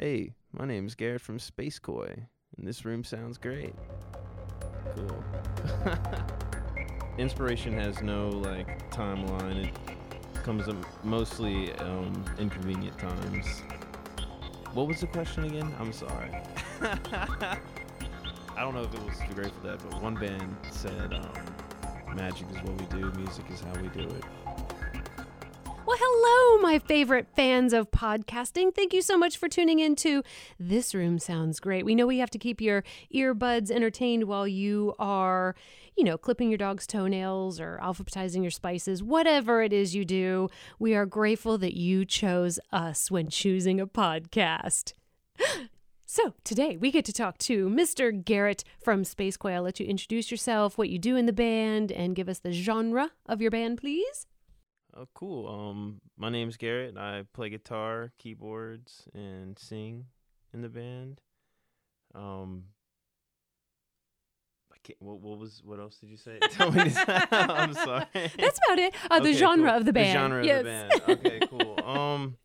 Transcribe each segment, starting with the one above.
Hey, my name's Garrett from Space Koi, and this room sounds great. Cool. Inspiration has no like timeline. It comes up mostly um, inconvenient times. What was the question again? I'm sorry. I don't know if it was the Grateful Dead, but one band said um, magic is what we do, music is how we do it. My favorite fans of podcasting. Thank you so much for tuning in to This Room Sounds Great. We know we have to keep your earbuds entertained while you are, you know, clipping your dog's toenails or alphabetizing your spices, whatever it is you do. We are grateful that you chose us when choosing a podcast. So, today we get to talk to Mr. Garrett from Space Koi. I'll let you introduce yourself, what you do in the band, and give us the genre of your band, please. Oh, cool. Um, my name's Garrett. I play guitar, keyboards, and sing in the band. Um, I can't, what, what was what else did you say? Tell me. I'm sorry. That's about it. Uh, the Okay, genre cool. of the band. The genre yes. of the band. Okay, cool. Um,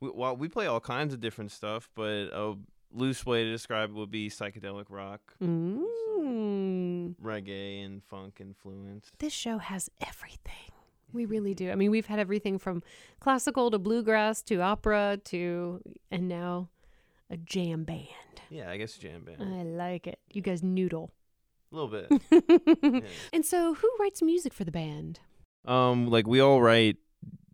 we, well, we play all kinds of different stuff, but a loose way to describe it would be psychedelic rock, Mm. reggae, and funk influence. This show has everything. We really do. I mean, we've had everything from classical to bluegrass to opera to, and now a jam band. Yeah, I guess jam band. I like it. You guys noodle. a little bit. And so, who writes music for the band? Um, like we all write,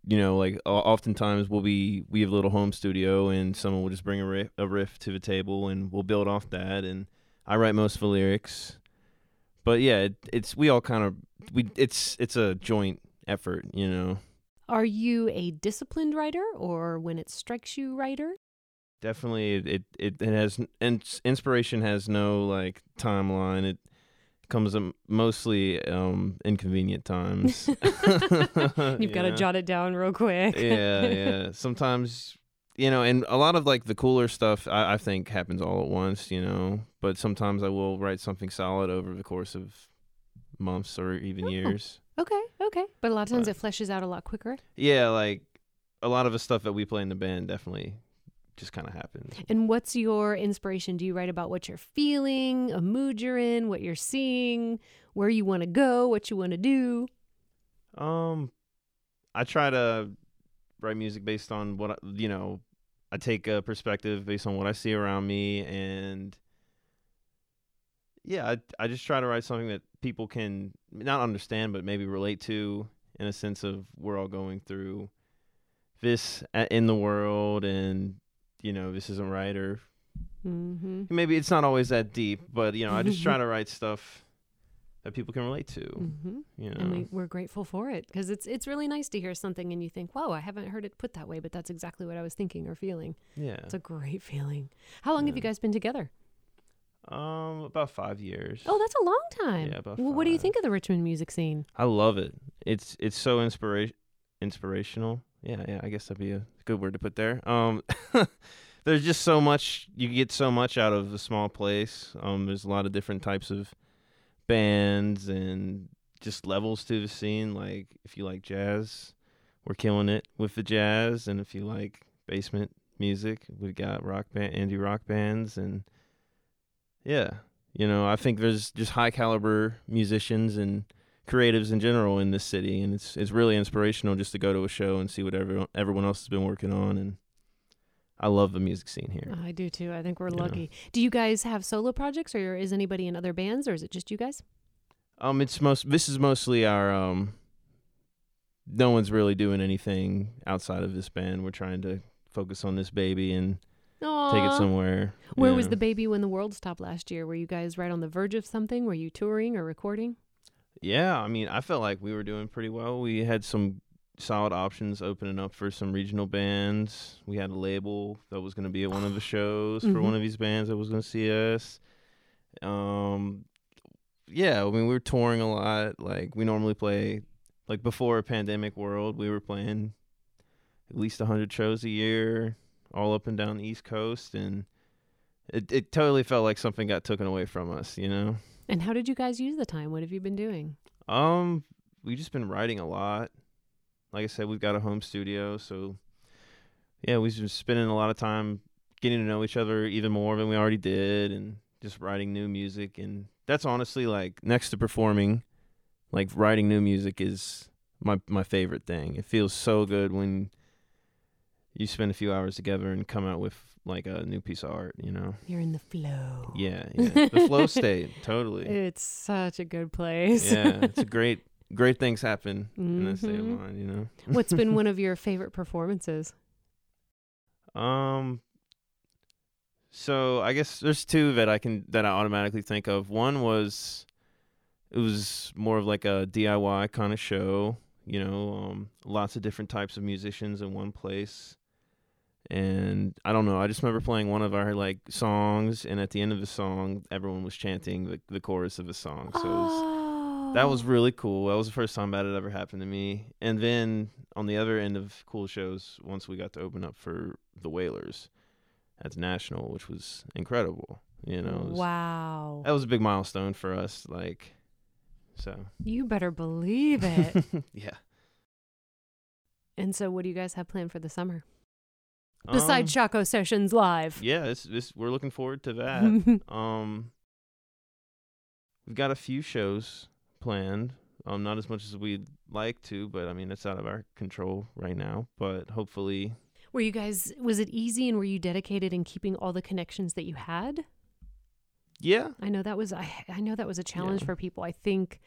you know, like oftentimes we'll be we have a little home studio and someone will just bring a riff, a riff to the table and we'll build off that. And I write most of the lyrics, but yeah, it, it's we all kind of we it's it's a joint effort, you know. Are you a disciplined writer or when it strikes you writer? Definitely, it it it, has and inspiration has no like timeline. It comes mostly um inconvenient times. You've got to jot it down real quick. yeah, yeah. Sometimes, you know, and a lot of like the cooler stuff I, I think happens all at once, you know. But sometimes I will write something solid over the course of months or even Oh. years. Okay, okay. But a lot of times it fleshes out a lot quicker. Yeah, like a lot of the stuff that we play in the band definitely just kind of happens. And what's your inspiration? Do you write about what you're feeling, a mood you're in, what you're seeing, where you want to go, what you want to do? Um, I try to write music based on what I, you know. I take a perspective based on what I see around me, and yeah, I I just try to write something that people can not understand, but maybe relate to in a sense of we're all going through this in the world, and you know this isn't right, or Mm-hmm. maybe it's not always that deep, but you know I just try to write stuff that people can relate to. Mm-hmm. You know, And we, we're grateful for it because it's it's really nice to hear something and you think, "Whoa, I haven't heard it put that way," but that's exactly what I was thinking or feeling. yeah. It's a great feeling. How long have you guys been together? Um, about five years. Oh, that's a long time. Yeah, about well, what do you five. think of the Richmond music scene? I love it. It's it's so inspiration inspirational. Yeah, yeah. I guess that'd be a good word to put there. Um, there's just so much you get so much out of a small place. Um, there's a lot of different types of bands and just levels to the scene. Like if you like jazz, we're killing it with the jazz, and if you like basement music, we've got rock band, indie rock bands, and yeah, you know, I think there's just high caliber musicians and creatives in general in this city, and it's it's really inspirational just to go to a show and see what everyone everyone else has been working on, and I love the music scene here. I do too. I think we're Yeah. lucky. Do you guys have solo projects, or is anybody in other bands, or is it just you guys? Um, it's most this is mostly our um. No one's really doing anything outside of this band. We're trying to focus on this baby and Aww. take it somewhere. Where yeah. was the baby when the world stopped last year? Were you guys right on the verge of something? Were you touring or recording? Yeah, I mean, I felt like we were doing pretty well. We had some solid options opening up for some regional bands. We had a label that was going to be at one of the shows for Mhm. one of these bands that was going to see us. Um, yeah, I mean, we were touring a lot. Like we normally play, like before a pandemic world, we were playing at least hundred shows a year, all up and down the East Coast, and it it totally felt like something got taken away from us. You know. And how did you guys use the time? What have you been doing? Um, we've just been writing a lot. Like I said, we've got a home studio, so yeah, we've been spending a lot of time getting to know each other even more than we already did, and just writing new music. And that's honestly like next to performing, like writing new music is my my favorite thing. It feels so good when you spend a few hours together and come out with like a new piece of art. You know? You're in the flow. Yeah, yeah. The flow state, totally. It's such a good place. Yeah, it's a great great things happen in that state of Mhm. mind. You know. What's been one of your favorite performances? Um. So I guess there's two that I can that I automatically think of. One was, it was more of like a DIY kind of show. You know, um, lots of different types of musicians in one place, and I don't know. I just remember playing one of our like songs, and at the end of the song, everyone was chanting the the chorus of the song. So it was, that was Oh. really cool. That was the first time that had ever happened to me. And then on the other end of cool shows, once we got to open up for the Wailers at the National, which was incredible. You know, was- wow. that was a big milestone for us. Like, so You better believe it. yeah. and so, what do you guys have planned for the summer besides Um, Shockoe Sessions Live? yeah, this this we're looking forward to that. um, we've got a few shows planned. Um, not as much as we'd like to, but I mean it's out of our control right now. But hopefully, were you guys? Was it easy, and were you dedicated in keeping all the connections that you had? yeah, I know that was I, I know that was a challenge Yeah. for people. I think,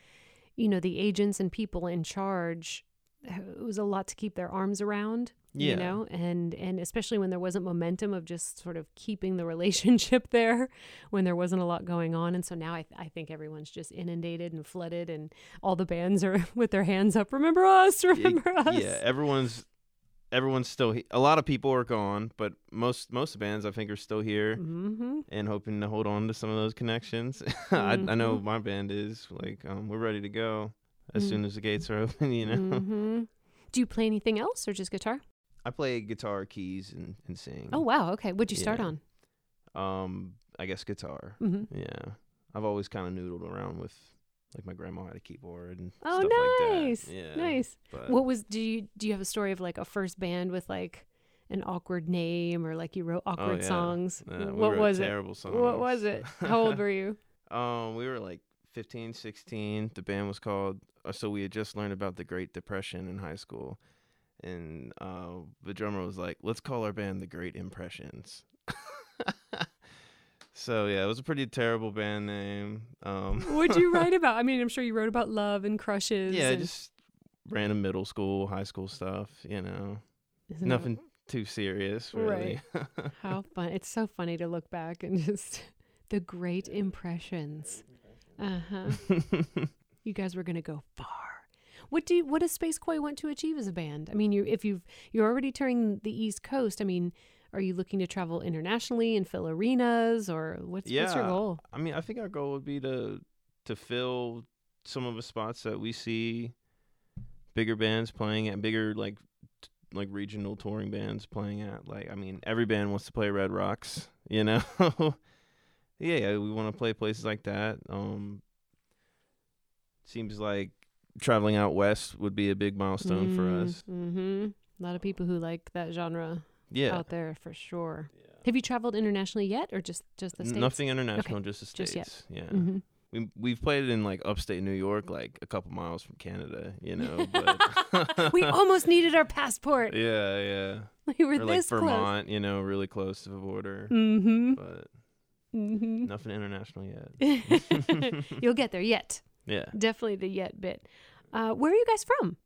you know, the agents and people in charge, it was a lot to keep their arms around. Yeah. You know, and and especially when there wasn't momentum of just sort of keeping the relationship there, when there wasn't a lot going on, and so now I I think everyone's just inundated and flooded, and all the bands are with their hands up. Remember us? Remember us? Yeah, everyone's everyone's still he- a lot of people are gone, but most most bands I think are still here Mm-hmm. and hoping to hold on to some of those connections. I, I know Mhm. my band is like um, we're ready to go as Mm. soon as the gates are open. You know, hmm Do you play anything else or just guitar? I play guitar, keys, and and sing. Oh wow, okay. What'd you start Yeah. on? Um, I guess guitar. hmm Yeah, I've always kind of noodled around with like my grandma had a keyboard and Oh, stuff like nice, that. Yeah, nice. But What was do you do you have a story of like a first band with like an awkward name or like you wrote awkward Oh, yeah. songs? uh, we what was it? terrible songs. What was it? How old were you? Um, we were like 15, 16. The band was called. Uh, so we had just learned about the Great Depression in high school, and uh, the drummer was like, "Let's call our band the Great Impressions." so yeah, it was a pretty terrible band name. Um, What'd you write about? I mean, I'm sure you wrote about love and crushes. yeah, and- just random middle school, high school stuff. You know, Isn't it- nothing too serious, really. How fun! It's so funny to look back and just the great impressions. Uh huh. you guys were gonna go far. What do you, what does Space Koi want to achieve as a band? I mean, you if you've you're already touring the East Coast. I mean, are you looking to travel internationally and fill arenas, or what's what's your Yeah. goal? I mean, I think our goal would be to to fill some of the spots that we see bigger bands playing at, bigger like t- like regional touring bands playing at. Like, I mean, every band wants to play Red Rocks, you know. yeah, yeah, we want to play places like that. Um, seems like traveling out west would be a big milestone for us. Mm-hmm. A lot of people who like that genre Yeah. out there for sure. Have you traveled internationally yet, or just just the states? Nothing international, just the Just states. yet. Yeah. Mhm. We we've played in like upstate New York, like a couple miles from Canada, you know. But we almost needed our passport. yeah, yeah, We were or like this Vermont, you know, really close to the border. Mm-hmm. but Mm-hmm. nothing international yet. You'll get there yet. yeah, Definitely the yet bit. Uh, where are you guys from?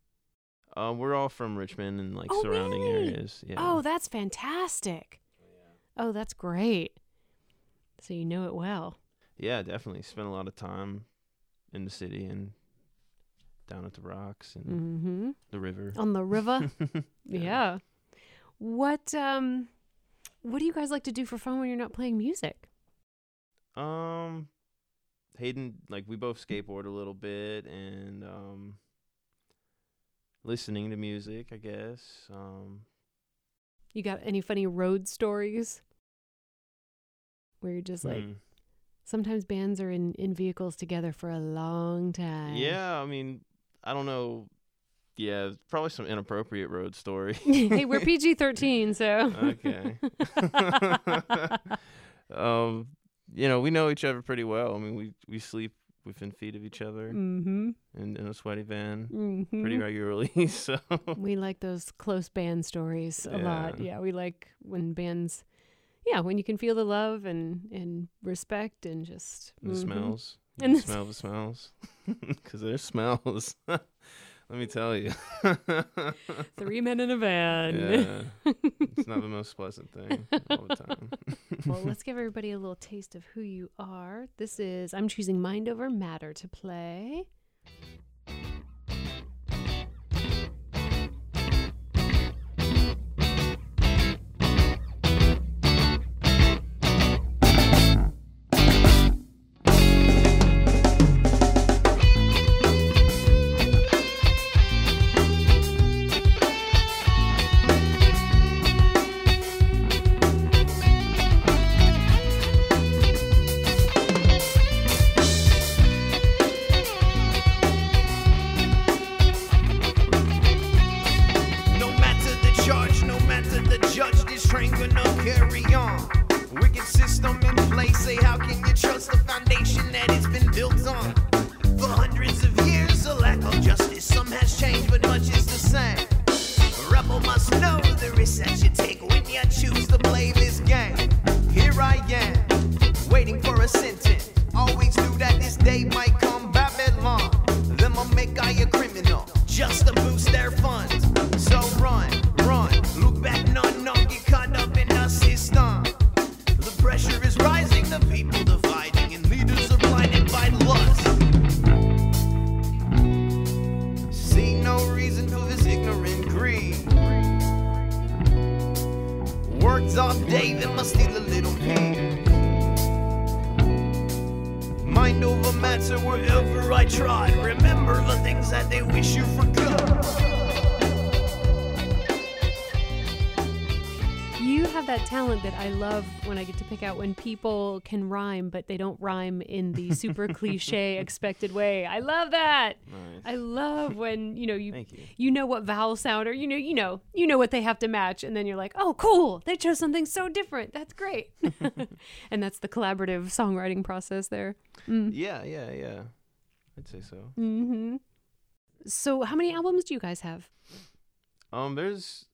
um, we're all from Richmond and like Oh, surrounding really? areas. Yeah. Oh, that's fantastic. Oh, that's great. So you know it well. yeah, definitely. Spent a lot of time in the city and down at the rocks and Mm-hmm. the river. On the river. Yeah. yeah. What um, what do you guys like to do for fun when you're not playing music? Um, Hayden, like we both skateboard a little bit and um, listening to music, I guess. Um, You got any funny road stories? Where you're just like, hmm. sometimes bands are in, in vehicles together for a long time. yeah, I mean, I don't know. Yeah, probably some inappropriate road story. hey, we're PG 13, so. Okay. you know, we know each other pretty well. I mean, we we sleep within feet of each other Mm-hmm. in, in a sweaty van Mm-hmm. pretty regularly. so We like those close band stories a lot. Yeah. Yeah, we like when bands, yeah, when you can feel the love and and respect and just the mhm. smells, you And the smell the smells, because there's smells. Let me tell you. Three men in a van. yeah, it's not the most pleasant thing all the time. well, let's give everybody a little taste of who you are. This is I'm choosing Mind Over Matter to play. Mind over matter wherever I trod. Remember the things that they wish you forgot. That talent that I love when I get to pick out when people can rhyme, but they don't rhyme in the super cliche expected way. I love that. Nice. I love when you know you you. you know what vowel sound or you know you know you know what they have to match, and then you're like, oh, cool, they chose something so different. That's great, and that's the collaborative songwriting process there. Yeah, yeah, yeah. I'd say so. hmm So, how many albums do you guys have? Um, there's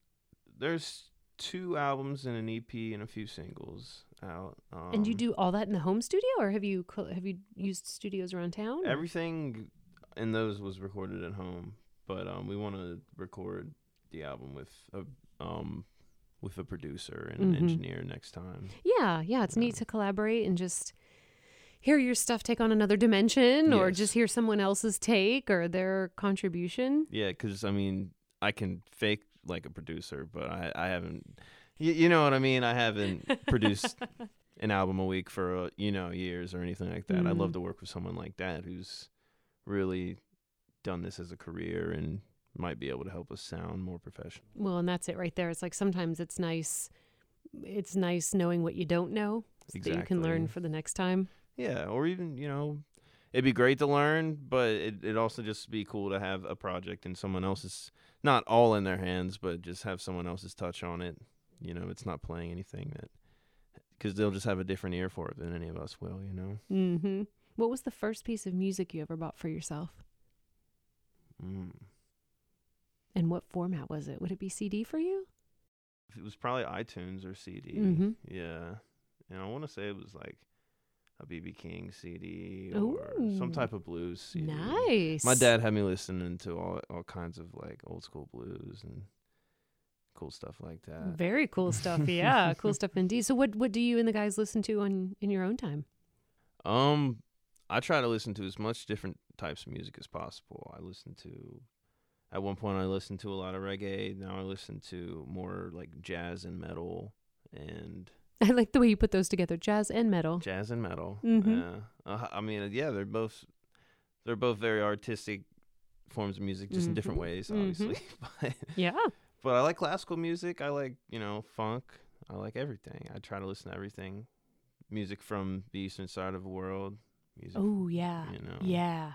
there's two albums and an EP and a few singles out. Um, and you do all that in the home studio, or have you have you used studios around town? or- everything in those was recorded at home, but um, we want to record the album with a um with a producer and Mhm. an engineer next time. Yeah, yeah, it's neat to collaborate and just hear your stuff take on another dimension or just hear someone else's take or their contribution. Yeah, because I mean, I can fake like a producer, but I I haven't. You, you know what I mean? I haven't produced an album a week for uh, you know years or anything like that. I'd Mm. love to work with someone like that who's really done this as a career and might be able to help us sound more professional. Well, and that's it right there. It's like sometimes it's nice it's nice knowing what you don't know so that you can learn for the next time. Yeah, or even you know, it'd be great to learn, but it it also just be cool to have a project and someone else's not all in their hands, but just have someone else's touch on it. You know, it's not playing anything that because they'll just have a different ear for it than any of us will. You know. Mm Mhm. What was the first piece of music you ever bought for yourself? Mm. And what format was it? Would it be CD for you? It was probably iTunes or CD. Mm-hmm. Yeah, and I want to say it was like a BB King CD or some type of blues CD. Nice. My dad had me listening to all all kinds of like old school blues and cool stuff like that. Very cool stuff. Yeah, cool stuff indeed. So what what do you and the guys listen to on in your own time? Um, I try to listen to as much different types of music as possible. I listen to, at one point, I listened to a lot of reggae. Now I listen to more like jazz and metal, and I like the way you put those together, jazz and metal. jazz and metal. Mhm. Yeah, uh, I mean, yeah, they're both they're both very artistic forms of music, just in different ways, Mhm. obviously. but Yeah. but I like classical music. I like you know funk. I like everything. I try to listen to everything. Music from the eastern side of the world. Music Oh yeah. you know. Yeah.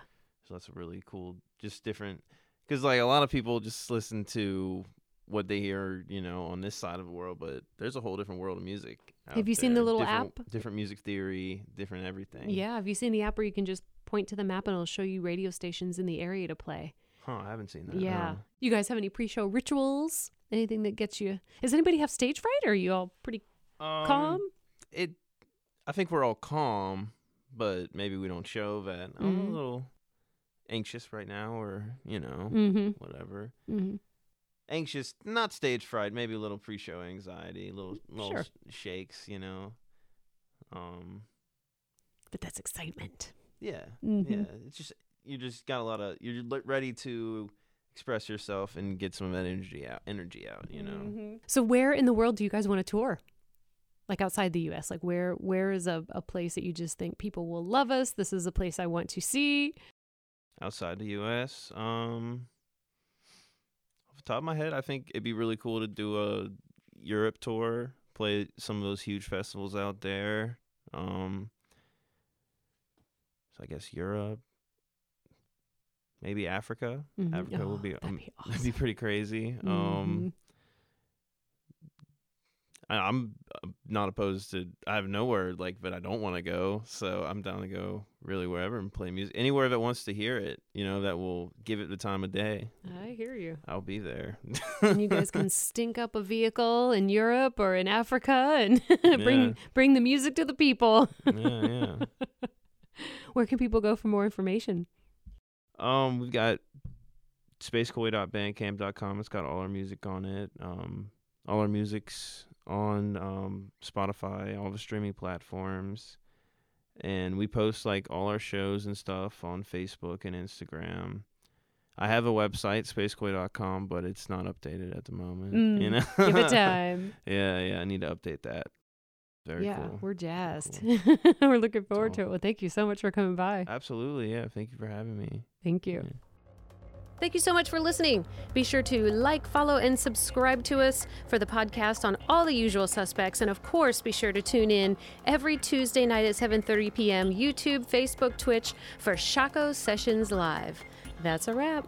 So that's really cool, just different. Because like a lot of people just listen to what they hear, you know, on this side of the world, but there's a whole different world of music Have you seen the little Different- app? Different music theory, different everything. Yeah. Have you seen the app where you can just point to the map and it'll show you radio stations in the area to play? Huh, I haven't seen that. Yeah. You guys have any pre-show rituals? Anything that gets you? Does anybody have stage fright? Or are you all pretty Um, calm? It. I think we're all calm, but maybe we don't show that. I'm Mhm. a little anxious right now, or you know, Mm-hmm. whatever. Mm-hmm. Anxious, not stage fright. Maybe a little pre-show anxiety, a little little Sure. shakes. You know. Um. But that's excitement. Yeah. Mhm. Yeah. It's just you just got a lot of you're ready to express yourself and get some energy out. Energy out. You know. Mhm. So where in the world do you guys want to tour? Like outside the US? Like where where is a, a place that you just think people will love us? This is a place I want to see. outside the U.S. Um, the top of my head, I think it'd be really cool to do a Europe tour, play some of those huge festivals out there. Um, so I guess Europe, maybe Africa. Mhm. Africa Oh, would be that'd um, be that'd be pretty crazy. Um, Mhm. I, I'm uh, not opposed to. I have nowhere like, but I don't want to go. So I'm down to go really wherever and play music anywhere that wants to hear it. You know, that will give it the time of day. I hear you. I'll be there. and you guys can stink up a vehicle in Europe or in Africa and bring Yeah. bring the music to the people. yeah, yeah. Where can people go for more information? Um, we've got spacekoi.bandcamp.com. It's got all our music on it. Um, all our music's on um Spotify, all the streaming platforms, and we post like all our shows and stuff on Facebook and Instagram. I have a website, spacekoi.com, but it's not updated at the moment. you Mm, know, Give it time. yeah, yeah, I need to update that. Very yeah, cool. we're jazzed. cool. we're looking forward to it. Well, thank you so much for coming by. Absolutely, yeah. Thank you for having me. Thank you. Yeah. Thank you so much for listening. Be sure to like, follow, and subscribe to us for the podcast on all the usual suspects. And of course, be sure to tune in every Tuesday night at 7.30 p.m. YouTube, Facebook, Twitch for Shockoe Sessions Live. That's a wrap.